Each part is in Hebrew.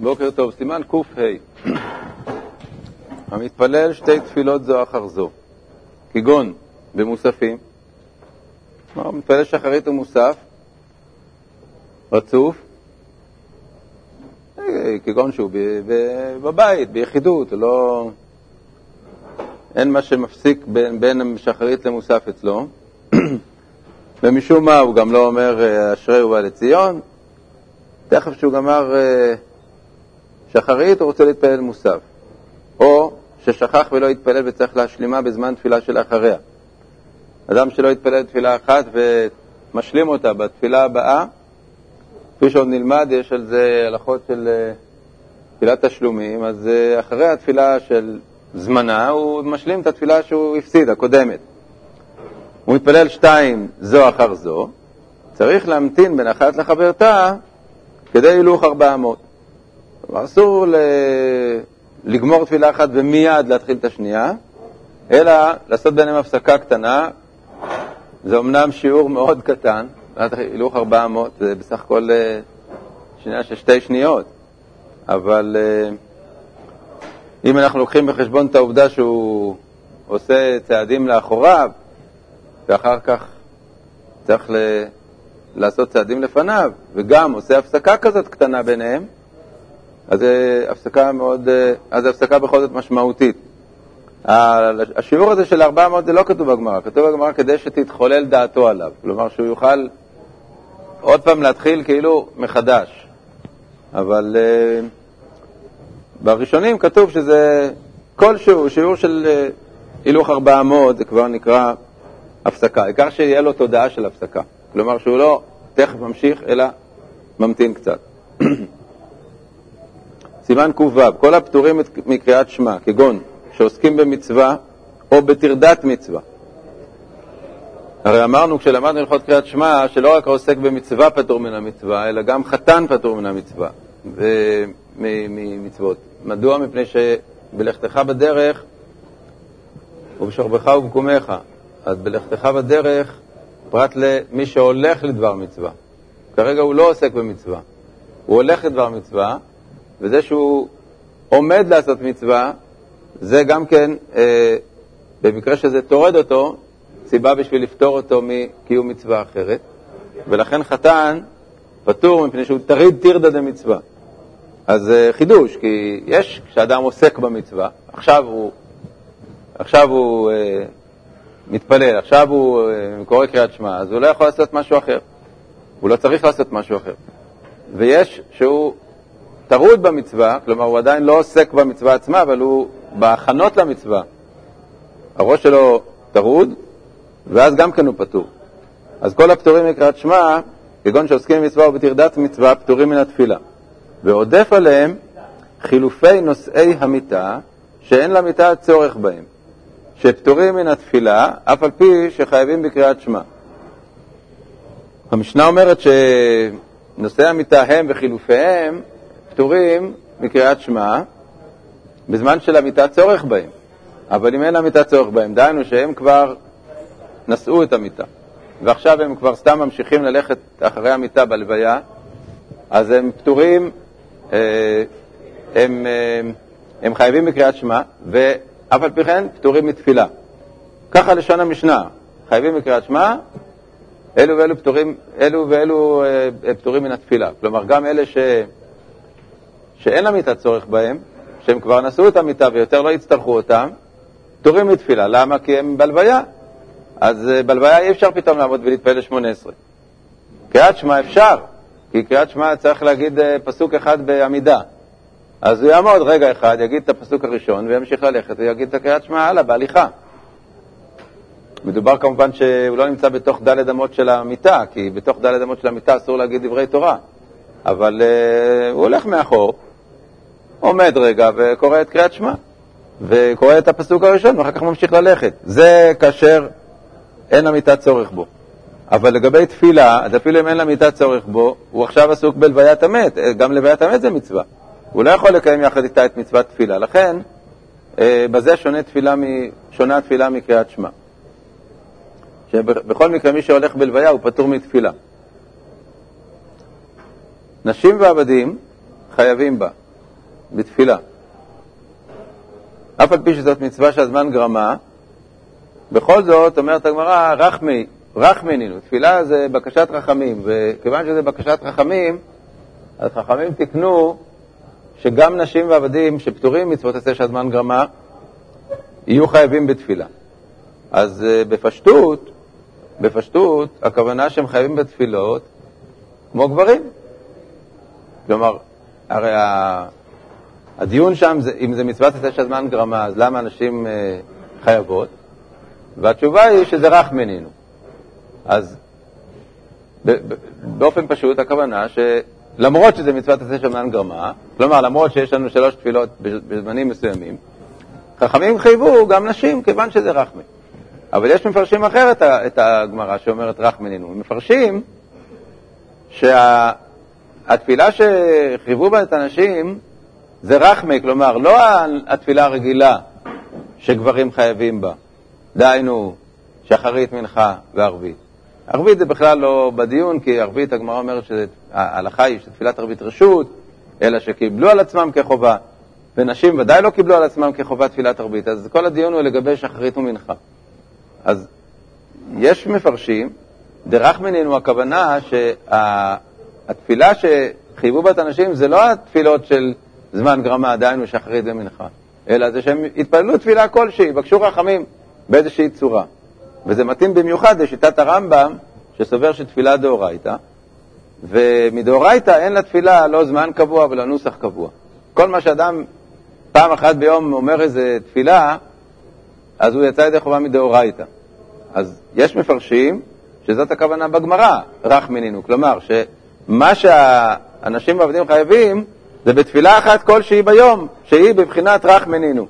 בוקר טוב, סימן קה. המתפלל שתי תפילות זו אחר זו, כגון במוספים, כלומר, מתפלל שחרית ומוסף, רצוף, אה, כגון שהוא בבית, ביחידות, לא... אין מה שמפסיק בין, בין שחרית למוסף אצלו, ומשום מה הוא גם לא אומר אה, אשרי ובא לציון, תכף שהוא גמר אה, שחרית, הוא רוצה להתפלל מוסף. או ששכח ולא התפלל וצריך להשלימה בזמן תפילה שלאחריה. אדם שלא התפלל תפילה אחת ומשלים אותה בתפילה הבאה, כפי שעוד נלמד, יש על זה הלכות של אה, תפילת תשלומים, אז אה, אחרי התפילה של זמנה הוא משלים את התפילה שהוא הפסיד, הקודמת. הוא מתפלל שתיים זו אחר זו, צריך להמתין בין אחת לחברתה כדי הילוך ארבע אמות. כלומר, אסור ל... לגמור תפילה אחת ומיד להתחיל את השנייה, אלא לעשות ביניהם הפסקה קטנה. זה אמנם שיעור מאוד קטן, הילוך ארבע אמות, זה בסך הכל אה, שנייה של שתי שניות, אבל אה, אם אנחנו לוקחים בחשבון את העובדה שהוא עושה צעדים לאחוריו, ואחר כך צריך ל... לעשות צעדים לפניו, וגם עושה הפסקה כזאת קטנה ביניהם, אז זה הפסקה מאוד, אז זה הפסקה בכל זאת משמעותית. השיעור הזה של 400 זה לא כתוב בגמרא, כתוב בגמרא כדי שתתחולל דעתו עליו, כלומר שהוא יוכל עוד פעם להתחיל כאילו מחדש. אבל uh, בראשונים כתוב שזה כלשהו, שיעור של uh, הילוך 400 זה כבר נקרא הפסקה, העיקר שיהיה לו תודעה של הפסקה. כלומר שהוא לא תכף ממשיך, אלא ממתין קצת. סימן ק"ו, כל הפטורים מקריאת שמע, כגון שעוסקים במצווה או בטרדת מצווה. הרי אמרנו כשלמדנו הלכות קריאת שמע, שלא רק העוסק במצווה פטור מן המצווה, אלא גם חתן פטור מן המצווה, ממצוות. מדוע? מפני שבלכתך בדרך ובשוכבך ובקומך. אז בלכתך בדרך פרט למי שהולך לדבר מצווה. כרגע הוא לא עוסק במצווה, הוא הולך לדבר מצווה, וזה שהוא עומד לעשות מצווה, זה גם כן, אה, במקרה שזה טורד אותו, סיבה בשביל לפטור אותו מקיום מצווה אחרת, ולכן חתן פטור מפני שהוא תריד טירדא דמצווה. אז אה, חידוש, כי יש, כשאדם עוסק במצווה, עכשיו הוא, עכשיו הוא אה, מתפלל, עכשיו הוא אה, קורא קריאת שמע, אז הוא לא יכול לעשות משהו אחר. הוא לא צריך לעשות משהו אחר. ויש שהוא טרוד במצווה, כלומר הוא עדיין לא עוסק במצווה עצמה, אבל הוא בהכנות למצווה. הראש שלו טרוד, ואז גם כן הוא פטור. אז כל הפטורים מקריאת שמע, כגון שעוסקים במצווה ובטרדת מצווה, פטורים מן התפילה. ועודף עליהם חילופי נושאי המיטה, שאין למיטה צורך בהם. שפטורים מן התפילה, אף על פי שחייבים בקריאת שמע. המשנה אומרת שנושאי המיטה הם וחילופיהם פטורים מקריאת שמע בזמן של המיטה צורך בהם. אבל אם אין למיטה צורך בהם, דהיינו שהם כבר נשאו את המיטה, ועכשיו הם כבר סתם ממשיכים ללכת אחרי המיטה בלוויה, אז הם פטורים, אה, הם, אה, הם חייבים בקריאת שמע, אף על פי כן פטורים מתפילה. ככה לשון המשנה, חייבים בקריאת שמע, אלו ואלו פטורים, אלו ואלו אה, פטורים מן התפילה. כלומר, גם אלה ש... שאין למיטה צורך בהם, שהם כבר נשאו את המיטה ויותר לא יצטרכו אותם, פטורים מתפילה. למה? כי הם בלוויה. אז אה, בלוויה אי אפשר פתאום לעמוד ולהתפלל לשמונה עשרה. קריאת שמע אפשר, כי קריאת שמע צריך להגיד אה, פסוק אחד בעמידה. אז הוא יעמוד רגע אחד, יגיד את הפסוק הראשון וימשיך ללכת ויגיד את הקריאת שמע הלאה, בהליכה. מדובר כמובן שהוא לא נמצא בתוך דלת אמות של המיטה, כי בתוך דלת אמות של המיטה אסור להגיד דברי תורה. אבל uh, הוא הולך מאחור, עומד רגע וקורא את קריאת שמע, וקורא את הפסוק הראשון ואחר כך ממשיך ללכת. זה כאשר אין למיטה צורך בו. אבל לגבי תפילה, אז אפילו אם אין למיטה צורך בו, הוא עכשיו עסוק בלוויית המת, גם לוויית המת זה מצווה. הוא לא יכול לקיים יחד איתה את מצוות תפילה. לכן, אה, בזה שונה תפילה, מ... שונה התפילה מקריאת שמע. שבכל מקרה מי שהולך בלוויה הוא פטור מתפילה. נשים ועבדים חייבים בה, בתפילה. אף על פי שזאת מצווה שהזמן גרמה, בכל זאת, אומרת הגמרא, רחמי, רחמנינו, תפילה זה בקשת רחמים, וכיוון שזה בקשת רחמים, אז חכמים תיקנו שגם נשים ועבדים שפטורים מצוות עשה שהזמן גרמה, יהיו חייבים בתפילה. אז uh, בפשטות, בפשטות, הכוונה שהם חייבים בתפילות כמו גברים. כלומר, הרי הדיון שם, זה, אם זה מצוות עשה שהזמן גרמה, אז למה נשים uh, חייבות? והתשובה היא שזה רך מנינו. אז באופן פשוט הכוונה שלמרות שזה מצוות עשה שהזמן גרמה, כלומר למרות שיש לנו שלוש תפילות בזמנים מסוימים, חכמים חייבו גם נשים כיוון שזה רחמי. אבל יש מפרשים אחרת את הגמרא שאומרת רחמנינו. הם מפרשים שהתפילה שחייבו בה את הנשים זה רחמי, כלומר לא התפילה הרגילה שגברים חייבים בה, דהיינו שחרית, מנחה וערבית. ערבית זה בכלל לא בדיון, כי ערבית, הגמרא אומרת שההלכה היא שתפילת ערבית רשות, אלא שקיבלו על עצמם כחובה. ונשים ודאי לא קיבלו על עצמם כחובת תפילת ערבית, אז כל הדיון הוא לגבי שחרית ומנחה. אז יש מפרשים, דרחמנינו הכוונה שהתפילה שחייבו בה את הנשים זה לא התפילות של זמן גרמה, דהיינו שחרית ומנחה, אלא זה שהם התפללו תפילה כלשהי, בקשו רחמים באיזושהי צורה. וזה מתאים במיוחד לשיטת הרמב"ם, שסובר שתפילה דאורייתא, ומדאורייתא אין לתפילה לא זמן קבוע ולא נוסח קבוע. כל מה שאדם פעם אחת ביום אומר איזה תפילה, אז הוא יצא ידי חובה מדאורייתא. אז יש מפרשים שזאת הכוונה בגמרא, רך מינינו. כלומר, שמה שהאנשים העובדים חייבים זה בתפילה אחת כלשהי ביום, שהיא בבחינת רך מינינו,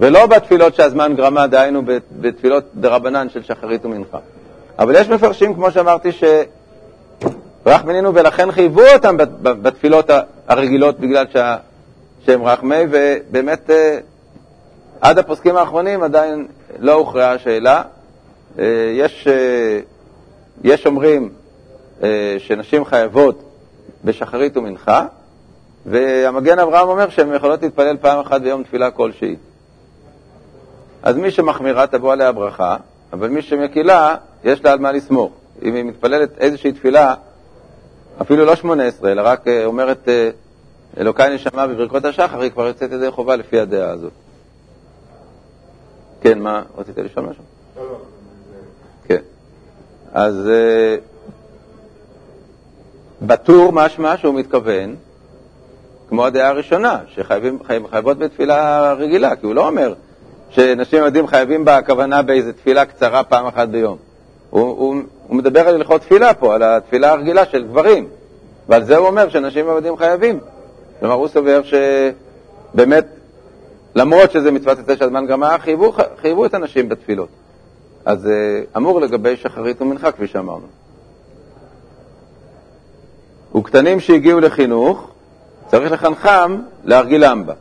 ולא בתפילות שהזמן גרמה, דהיינו בתפילות דרבנן של שחרית ומנחה. אבל יש מפרשים, כמו שאמרתי, שרך מינינו ולכן חייבו אותם בתפילות הרגילות בגלל שה... שהם רחמי, ובאמת אה, עד הפוסקים האחרונים עדיין לא הוכרעה השאלה. אה, יש, אה, יש אומרים שנשים חייבות בשחרית ומנחה, והמגן אברהם אומר שהן יכולות להתפלל פעם אחת ביום תפילה כלשהי. אז מי שמחמירה תבוא עליה ברכה, אבל מי שמקילה, יש לה על מה לסמוך. אם היא מתפללת איזושהי תפילה, אפילו לא שמונה עשרה, אלא רק אומרת אלוקיי נשמה בברכות השחר, היא כבר יוצאת ידי חובה לפי הדעה הזאת. כן, מה, רצית לשאול משהו? לא, לא. כן. אז אה, בטור משמע שהוא מתכוון, כמו הדעה הראשונה, שחייבות בתפילה רגילה, כי הוא לא אומר שנשים יודעים חייבים בהכוונה באיזו תפילה קצרה פעם אחת ביום. הוא, הוא, הוא מדבר על הלכות תפילה פה, על התפילה הרגילה של גברים, ועל זה הוא אומר שנשים עבדים חייבים. כלומר, הוא סובר שבאמת, למרות שזה מצוות יצא של זמן גמרא, חייבו, חייבו את הנשים בתפילות. אז אה, אמור לגבי שחרית ומנחה, כפי שאמרנו. וקטנים שהגיעו לחינוך, צריך לחנכם להרגילם בה.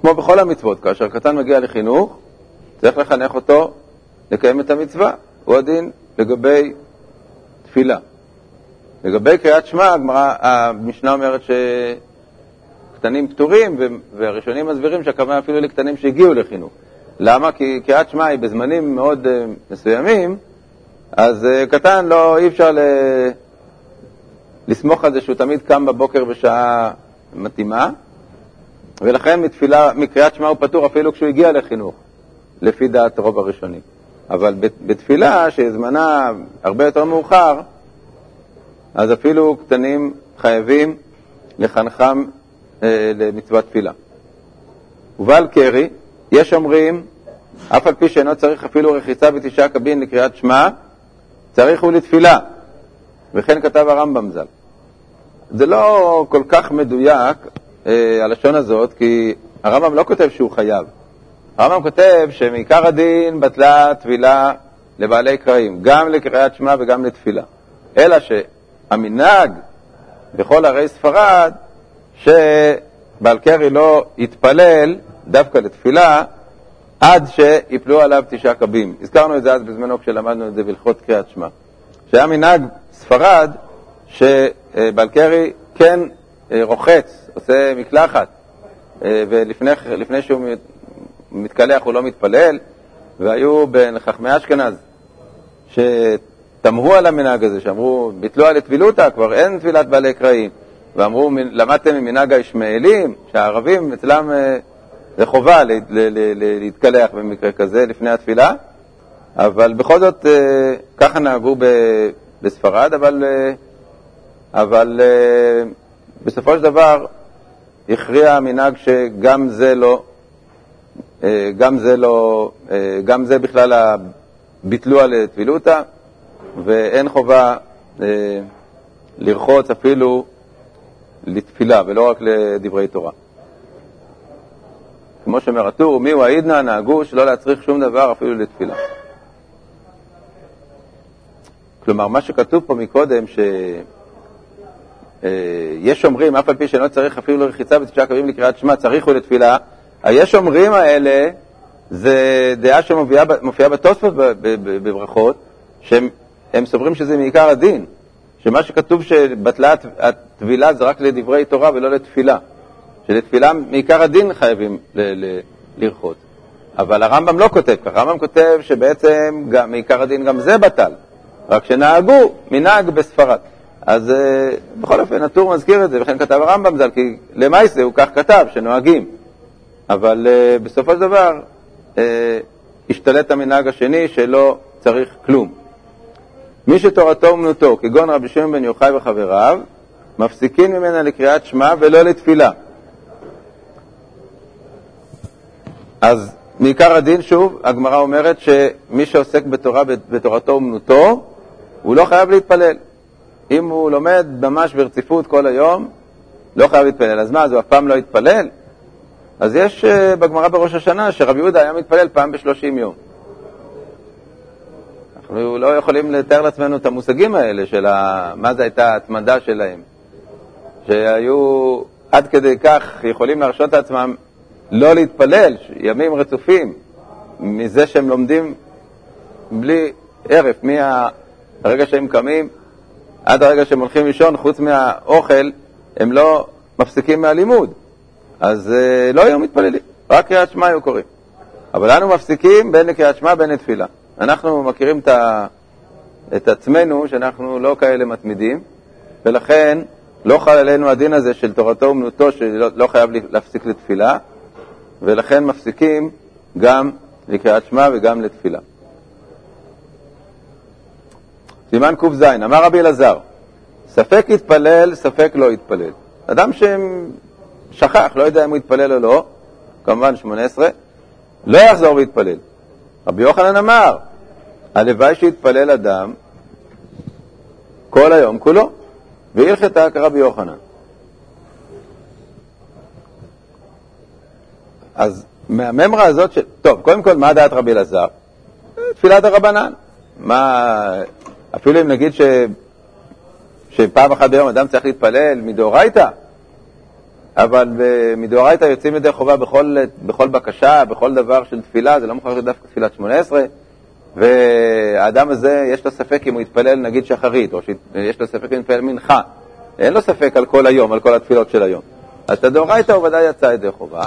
כמו בכל המצוות, כאשר קטן מגיע לחינוך, צריך לחנך אותו לקיים את המצווה. הוא הדין לגבי תפילה. לגבי קריאת שמע, המשנה אומרת שקטנים פטורים, והראשונים מסבירים שהכוונה אפילו לקטנים שהגיעו לחינוך. למה? כי קריאת שמע היא בזמנים מאוד uh, מסוימים, אז uh, קטן לא, אי אפשר ל... לסמוך על זה שהוא תמיד קם בבוקר בשעה מתאימה, ולכן מתפילה, מקריאת שמע הוא פטור אפילו כשהוא הגיע לחינוך, לפי דעת רוב הראשונים. אבל בתפילה, שזמנה הרבה יותר מאוחר, אז אפילו קטנים חייבים לחנכם אה, למצוות תפילה. ובעל קרי, יש אומרים, אף על פי שאינו צריך אפילו רחיצה בתשעה קבין לקריאת שמע, צריך הוא לתפילה, וכן כתב הרמב"ם ז"ל. זה לא כל כך מדויק, אה, הלשון הזאת, כי הרמב"ם לא כותב שהוא חייב. הרמב"ם כותב שמעיקר הדין בטלה טבילה לבעלי קרעים, גם לקריאת שמע וגם לתפילה. אלא שהמנהג בכל ערי ספרד, שבעל קרי לא יתפלל דווקא לתפילה עד שיפלו עליו תשעה קבים. הזכרנו את זה אז בזמנו כשלמדנו את זה בהלכות קריאת שמע. שהיה מנהג ספרד שבלקרי כן אה, רוחץ, עושה מקלחת, אה, ולפני שהוא מתקלח הוא לא מתפלל, והיו בין חכמי אשכנז שתמהו על המנהג הזה, שאמרו, ביטלו על הטבילותא, כבר אין טבילת בעלי קרעים, ואמרו, למדתם ממנהג הישמעאלים, שהערבים אצלם אה, זה חובה להתקלח במקרה כזה לפני התפילה, אבל בכל זאת ככה נהגו בספרד, אבל, אבל בסופו של דבר הכריע המנהג שגם זה לא, אה, גם זה לא, אה, גם זה בכלל ביטלו על טבילותא, ואין חובה אה, לרחוץ אפילו לתפילה, ולא רק לדברי תורה. כמו שאומר הטור, מיהו העידנא, נהגו שלא להצריך שום דבר אפילו לתפילה. כלומר, מה שכתוב פה מקודם, ש... אה, אומרים, אף על פי שלא צריך אפילו לרחיצה בתשעה קווים לקריאת שמע, צריך הוא לתפילה, היש אומרים האלה, זה דעה שמופיעה בתוספות בברכות, שהם סוברים שזה מעיקר הדין, שמה שכתוב שבטלה הטבילה זה רק לדברי תורה ולא לתפילה, שלתפילה מעיקר הדין חייבים לרחוץ. אבל הרמב"ם לא כותב ככה, הרמב"ם כותב שבעצם גם, מעיקר הדין גם זה בטל, רק שנהגו מנהג בספרד. אז uh, בכל אופן, הטור מזכיר את זה, וכן כתב הרמב"ם ז"ל, כי למעשה הוא כך כתב, שנוהגים. אבל uh, בסופו של דבר uh, השתלט המנהג השני שלא צריך כלום. מי שתורתו אומנותו, כגון רבי שמעון בן יוחאי וחבריו, מפסיקים ממנה לקריאת שמע ולא לתפילה. אז מעיקר הדין, שוב, הגמרא אומרת שמי שעוסק בתורה, בתורתו אומנותו, הוא לא חייב להתפלל. אם הוא לומד ממש ברציפות כל היום, לא חייב להתפלל. אז מה, אז הוא אף פעם לא יתפלל? אז יש uh, בגמרא בראש השנה שרבי יהודה היה מתפלל פעם בשלושים יום. אנחנו לא יכולים לתאר לעצמנו את המושגים האלה של ה... מה זה הייתה ההתמדה שלהם. שהיו עד כדי כך יכולים להרשות לעצמם לא להתפלל ימים רצופים מזה שהם לומדים בלי הרף, מהרגע שהם קמים עד הרגע שהם הולכים לישון, חוץ מהאוכל, הם לא מפסיקים מהלימוד. אז אה, לא היו מתפללים, רק קריאת שמע היו קוראים. אבל אנו מפסיקים בין לקריאת שמע בין לתפילה. אנחנו מכירים את, ה... את עצמנו שאנחנו לא כאלה מתמידים, ולכן לא חל עלינו הדין הזה של תורתו אומנותו שלא לא חייב להפסיק לתפילה, ולכן מפסיקים גם לקריאת שמע וגם לתפילה. סימן ק"ז, אמר רבי אלעזר, ספק יתפלל, ספק לא יתפלל. אדם ששכח, לא יודע אם הוא יתפלל או לא, כמובן 18, לא יחזור ויתפלל. רבי יוחנן אמר, הלוואי שיתפלל אדם כל היום כולו, והלכתה כרבי יוחנן. אז מהממרה הזאת, ש... טוב, קודם כל, מה דעת רבי אלעזר? תפילת הרבנן. מה, אפילו אם נגיד ש... שפעם אחת ביום אדם צריך להתפלל מדאורייתא, אבל מדאורייתא יוצאים ידי חובה בכל, בכל בקשה, בכל דבר של תפילה, זה לא מוכרח להיות דווקא תפילת שמונה עשרה, והאדם הזה, יש לו ספק אם הוא יתפלל נגיד שחרית, או שיש לו ספק אם יתפלל מנחה. אין לו ספק על כל היום, על כל התפילות של היום. אז את הדאורייתא הוא ודאי יצא ידי חובה,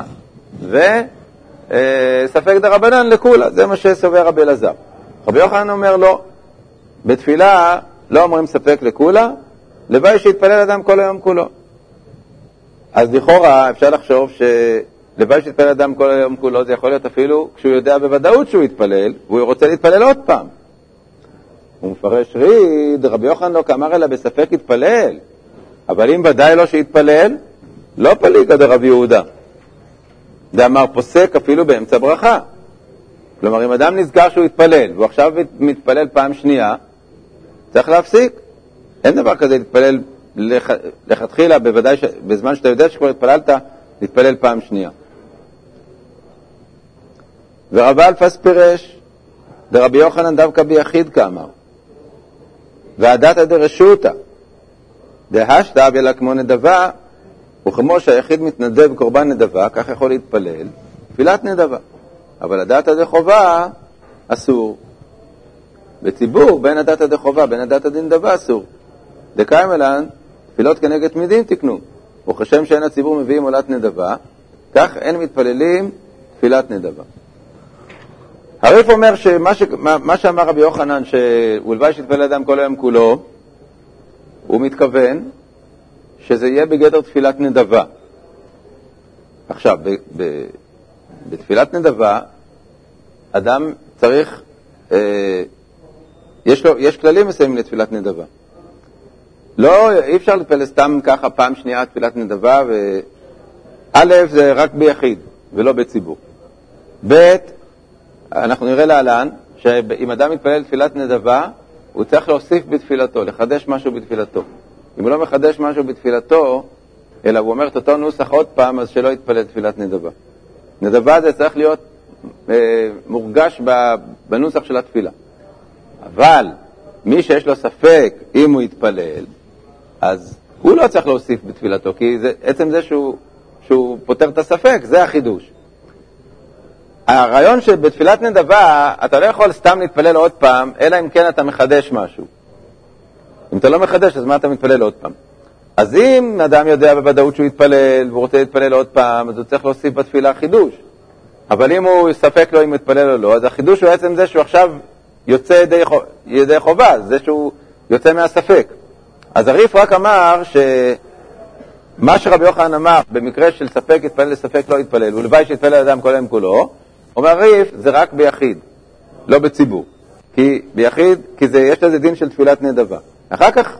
וספק דרבנן לכולה, זה מה שסובר רבי אלעזר. רבי יוחנן אומר לא, בתפילה לא אומרים ספק לכולה, לוואי שיתפלל אדם כל היום כולו. אז לכאורה אפשר לחשוב שלוואי שיתפלל אדם כל היום כולו, זה יכול להיות אפילו כשהוא יודע בוודאות שהוא יתפלל, והוא רוצה להתפלל עוד פעם. הוא מפרש ריד, רבי יוחנן לא כאמר אלא בספק יתפלל, אבל אם ודאי לא שיתפלל, לא פליגא דרבי יהודה. דאמר פוסק אפילו באמצע ברכה. כלומר, אם אדם נזכר שהוא התפלל, והוא עכשיו מתפלל פעם שנייה, צריך להפסיק. אין דבר כזה להתפלל לכ... לכתחילה, בוודאי ש... בזמן שאתה יודע שכבר התפללת, להתפלל פעם שנייה. ורב אלפס פירש, דרבי יוחנן דווקא ביחיד כאמר, והדתא דרשותא, דהשתא בלה כמו נדבה, וכמו שהיחיד מתנדב קורבן נדבה, כך יכול להתפלל, תפילת נדבה. אבל הדתא דחובה אסור. בציבור, בין הדתא דחובה, בין הדתא דנדבה אסור. דקיימלן, תפילות כנגד תמידים תקנו. וכשם שאין הציבור מביאים עולת נדבה, כך אין מתפללים תפילת נדבה. הריף אומר שמה ש... מה שאמר רבי יוחנן, שהולוואי שיתפלל אדם כל היום כולו, הוא מתכוון שזה יהיה בגדר תפילת נדבה. עכשיו, ב... ב... בתפילת נדבה, אדם צריך, אה, יש, לו, יש כללים מסוימים לתפילת נדבה. לא, אי אפשר להתפלל סתם ככה פעם שנייה תפילת נדבה, וא' זה רק ביחיד ולא בציבור. ב', אנחנו נראה להלן, שאם אדם מתפלל תפילת נדבה, הוא צריך להוסיף בתפילתו, לחדש משהו בתפילתו. אם הוא לא מחדש משהו בתפילתו, אלא הוא אומר את אותו נוסח עוד פעם, אז שלא יתפלל תפילת נדבה. נדבה זה צריך להיות אה, מורגש בנוסח של התפילה. אבל מי שיש לו ספק אם הוא יתפלל, אז הוא לא צריך להוסיף בתפילתו, כי זה, עצם זה שהוא, שהוא פותר את הספק, זה החידוש. הרעיון שבתפילת נדבה אתה לא יכול סתם להתפלל עוד פעם, אלא אם כן אתה מחדש משהו. אם אתה לא מחדש, אז מה אתה מתפלל עוד פעם? אז אם אדם יודע בוודאות שהוא יתפלל והוא רוצה להתפלל עוד פעם, אז הוא צריך להוסיף בתפילה חידוש. אבל אם הוא ספק לו אם הוא יתפלל או לא, אז החידוש הוא עצם זה שהוא עכשיו יוצא ידי, ידי חובה, זה שהוא יוצא מהספק. אז הריף רק אמר שמה שרבי יוחנן אמר, במקרה של ספק יתפלל לספק לא יתפלל, ולוואי שיתפלל אדם כל היום כולו, אומר הריף, זה רק ביחיד, לא בציבור. כי ביחיד, כי זה, יש לזה דין של תפילת נדבה. אחר כך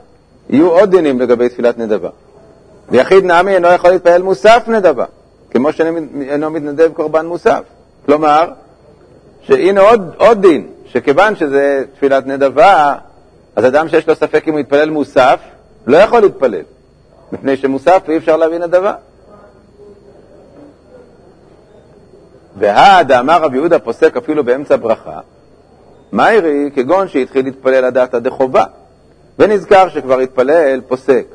יהיו עוד דינים לגבי תפילת נדבה. ביחיד נעמי אינו יכול להתפלל מוסף נדבה, כמו שאינו מתנדב קורבן מוסף. כלומר, שהנה עוד, עוד דין, שכיוון שזה תפילת נדבה, אז אדם שיש לו ספק אם הוא יתפלל מוסף, לא יכול להתפלל, מפני שמוסף אי אפשר להבין נדבה. והא דאמר רבי יהודה פוסק אפילו באמצע ברכה, מהירי כגון שהתחיל להתפלל הדתא דחובה, ונזכר שכבר התפלל פוסק,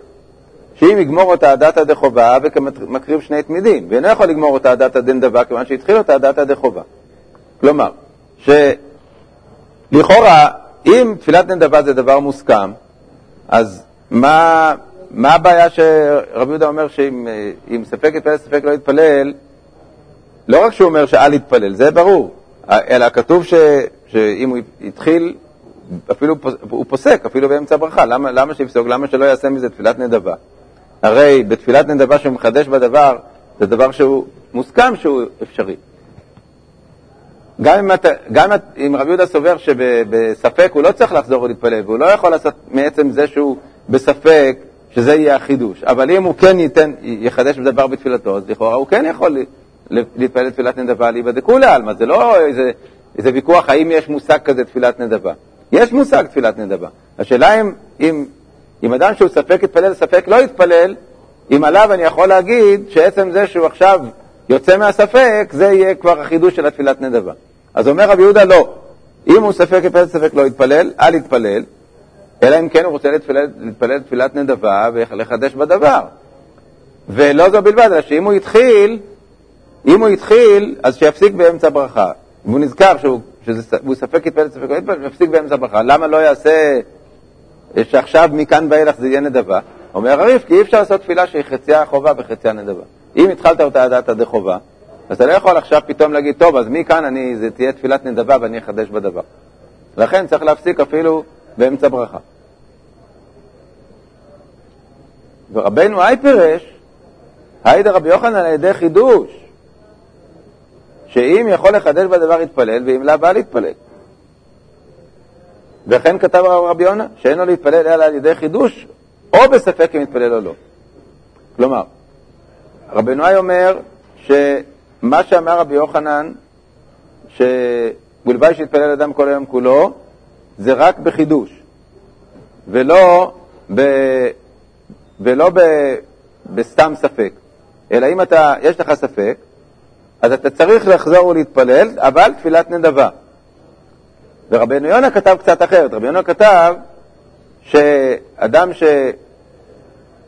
שאם יגמור אותה הדתא דחובה וכמקריב שני תמידים, ואינו יכול לגמור אותה הדתא דנדבה כיוון שהתחיל אותה הדתא דחובה. כלומר, שלכאורה, אם תפילת נדבה זה דבר מוסכם, אז מה, מה הבעיה שרבי יהודה אומר שאם ספק יתפלל, ספק לא יתפלל, לא רק שהוא אומר שאל יתפלל, זה ברור, אלא כתוב ש, שאם הוא התחיל, אפילו הוא פוסק, אפילו באמצע הברכה, למה, למה שיפסוק? למה שלא יעשה מזה תפילת נדבה? הרי בתפילת נדבה שהוא מחדש בדבר, זה דבר שהוא מוסכם שהוא אפשרי. גם אם, אתה, גם אם רבי יהודה סובר שבספק הוא לא צריך לחזור ולהתפלל, והוא לא יכול לעשות מעצם זה שהוא בספק שזה יהיה החידוש, אבל אם הוא כן ייתן, יחדש בדבר בתפילתו, אז לכאורה הוא כן יכול להתפלל תפילת נדבה אליבא דכולי עלמא, זה לא איזה, איזה ויכוח האם יש מושג כזה תפילת נדבה. יש מושג תפילת נדבה. השאלה אם, אם, אם אדם שהוא ספק יתפלל, ספק לא יתפלל, אם עליו אני יכול להגיד שעצם זה שהוא עכשיו יוצא מהספק, זה יהיה כבר החידוש של התפילת נדבה. אז אומר רבי יהודה, לא. אם הוא ספק יתפלל, ספק לא יתפלל, אל יתפלל, אלא אם כן הוא רוצה להתפלל, להתפלל תפילת נדבה ולחדש בדבר. ולא זו בלבד, אלא שאם הוא התחיל, אם הוא התחיל, אז שיפסיק באמצע ברכה. והוא נזכר שהוא, שהוא ספק יתפלל, ספק לא יתפלל, יפסיק באמצע ברכה. למה לא יעשה שעכשיו מכאן ואילך זה יהיה נדבה? אומר הריף, כי אי אפשר לעשות תפילה שהיא חציה חובה וחציה נדבה. אם התחלת אותה עדת עדי חובה, אז אתה לא יכול עכשיו פתאום להגיד, טוב, אז מכאן אני, זה תהיה תפילת נדבה ואני אחדש בדבר. לכן צריך להפסיק אפילו באמצע ברכה. ורבנו היי פירש, היידה רבי יוחנן על ידי חידוש, שאם יכול לחדש בדבר יתפלל, ואם לאו בא להתפלל. וכן כתב רבי יונה, שאין לו להתפלל אלא על ידי חידוש, או בספק אם יתפלל או לא. כלומר, רבנו היי אומר שמה שאמר רבי יוחנן, שבולבאי שיתפלל אדם כל היום כולו, זה רק בחידוש, ולא, ב, ולא ב, בסתם ספק. אלא אם אתה, יש לך ספק, אז אתה צריך לחזור ולהתפלל, אבל תפילת נדבה. ורבנו יונה כתב קצת אחרת. רבי יונה כתב שאדם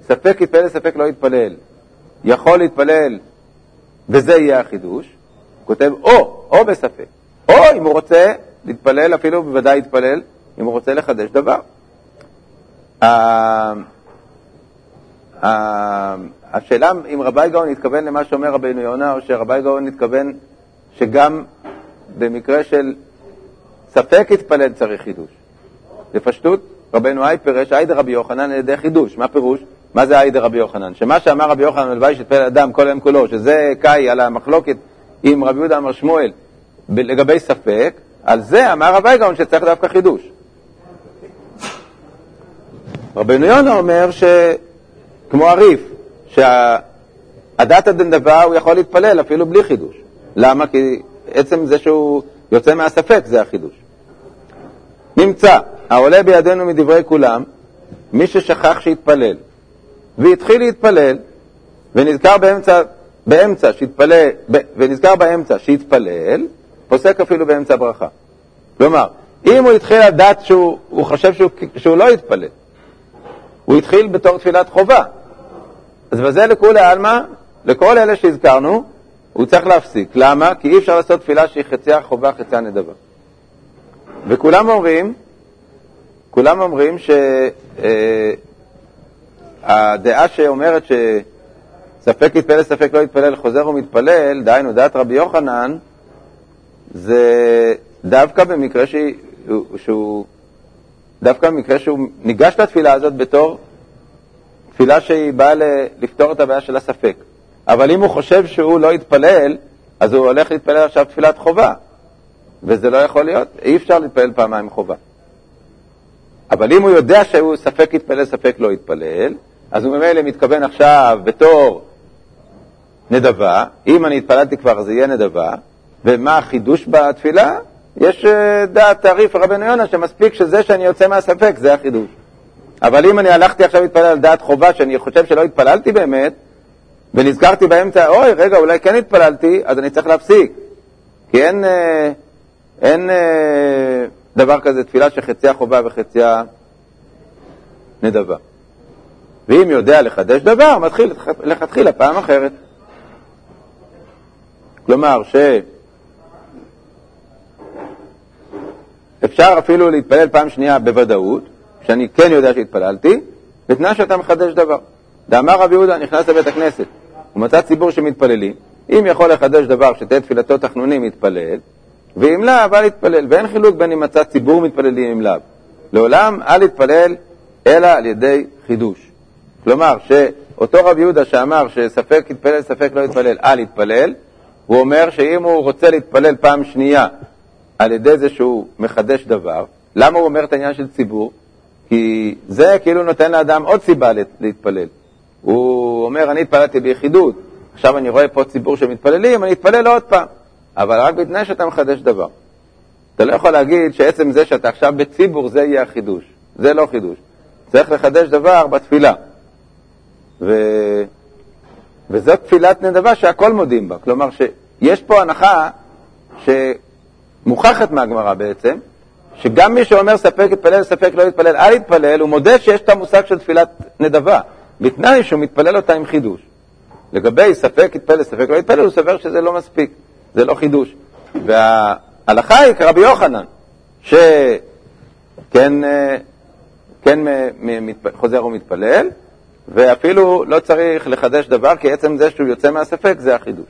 שספק יתפלל, ספק לא יתפלל, יכול להתפלל וזה יהיה החידוש, הוא כותב או, או בספק, או אם הוא רוצה להתפלל, אפילו בוודאי יתפלל, אם הוא רוצה לחדש דבר. השאלה אם רבי גאון התכוון למה שאומר רבינו יונה, או שרבי גאון התכוון שגם במקרה של ספק התפלל צריך חידוש. בפשטות, רבנו היי פירש איידה רבי יוחנן על ידי חידוש. מה פירוש? מה זה איידה רבי יוחנן? שמה שאמר רבי יוחנן הלוואי שיתפלל אדם כל היום כולו, שזה קאי על המחלוקת עם רבי יהודה אמר שמואל לגבי ספק, על זה אמר רבי גאון שצריך דווקא חידוש. רבנו יונה אומר שכמו הריף, שהדת הדין דבר הוא יכול להתפלל אפילו בלי חידוש. למה? כי עצם זה שהוא יוצא מהספק זה החידוש. נמצא, העולה בידינו מדברי כולם, מי ששכח שהתפלל, והתחיל להתפלל, ונזכר באמצע, באמצע שהתפלל, ונזכר באמצע שהתפלל, פוסק אפילו באמצע ברכה. כלומר, אם הוא התחיל לדעת שהוא חושב שהוא, שהוא לא יתפלל, הוא התחיל בתור תפילת חובה, אז בזה לכולי עלמא, לכל אלה שהזכרנו, הוא צריך להפסיק. למה? כי אי אפשר לעשות תפילה שהיא חציה חובה, חציה נדבה. וכולם אומרים, כולם אומרים שהדעה אה, שאומרת שספק יתפלל, ספק לא יתפלל, חוזר ומתפלל, דהיינו, דעת רבי יוחנן, זה דווקא במקרה שהוא, שהוא דווקא במקרה שהוא ניגש לתפילה הזאת בתור תפילה שהיא באה לפתור את הבעיה של הספק. אבל אם הוא חושב שהוא לא יתפלל, אז הוא הולך להתפלל עכשיו תפילת חובה, וזה לא יכול להיות, אי אפשר להתפלל פעמיים חובה. אבל אם הוא יודע שהוא ספק יתפלל, ספק לא יתפלל, אז הוא ממילא מתכוון עכשיו בתור נדבה, אם אני התפללתי כבר זה יהיה נדבה, ומה החידוש בתפילה? יש אה, דעת תעריף רבנו יונה שמספיק שזה שאני יוצא מהספק, זה החידוש. אבל אם אני הלכתי עכשיו להתפלל על דעת חובה, שאני חושב שלא התפללתי באמת, ונזכרתי באמצע, אוי, רגע, אולי כן התפללתי, אז אני צריך להפסיק. כי אין, אה, אין אה, דבר כזה תפילה שחציה חובה וחציה נדבה. ואם יודע לחדש דבר, מתחיל לכתחילה פעם אחרת. כלומר, ש... אפשר אפילו להתפלל פעם שנייה בוודאות, שאני כן יודע שהתפללתי, בתנאי שאתה מחדש דבר. דאמר רבי יהודה, נכנס לבית הכנסת, ומצא ציבור שמתפללים, אם יכול לחדש דבר שתהיה תפילתו תחנונים, יתפלל, ואם לאו, אל יתפלל. ואין חילוק בין אם מצא ציבור מתפללים אם לאו. לעולם אל יתפלל אלא על ידי חידוש. כלומר, שאותו רבי יהודה שאמר שספק יתפלל, ספק לא יתפלל, אל יתפלל, הוא אומר שאם הוא רוצה להתפלל פעם שנייה על ידי זה שהוא מחדש דבר, למה הוא אומר את העניין של ציבור? כי זה כאילו נותן לאדם עוד סיבה להתפלל. הוא אומר, אני התפללתי ביחידות, עכשיו אני רואה פה ציבור שמתפללים, אני אתפלל עוד פעם. אבל רק בתנאי שאתה מחדש דבר. אתה לא יכול להגיד שעצם זה שאתה עכשיו בציבור, זה יהיה החידוש. זה לא חידוש. צריך לחדש דבר בתפילה. ו... וזאת תפילת נדבה שהכל מודים בה. כלומר, שיש פה הנחה שמוכחת מהגמרא בעצם, שגם מי שאומר ספק יתפלל, ספק לא יתפלל, אל יתפלל, הוא מודה שיש את המושג של תפילת נדבה. בתנאי שהוא מתפלל אותה עם חידוש. לגבי ספק יתפלל, ספק לא יתפלל, הוא סובר שזה לא מספיק, זה לא חידוש. וההלכה היא כרבי יוחנן, שכן אה, כן חוזר ומתפלל, ואפילו לא צריך לחדש דבר, כי עצם זה שהוא יוצא מהספק זה החידוש.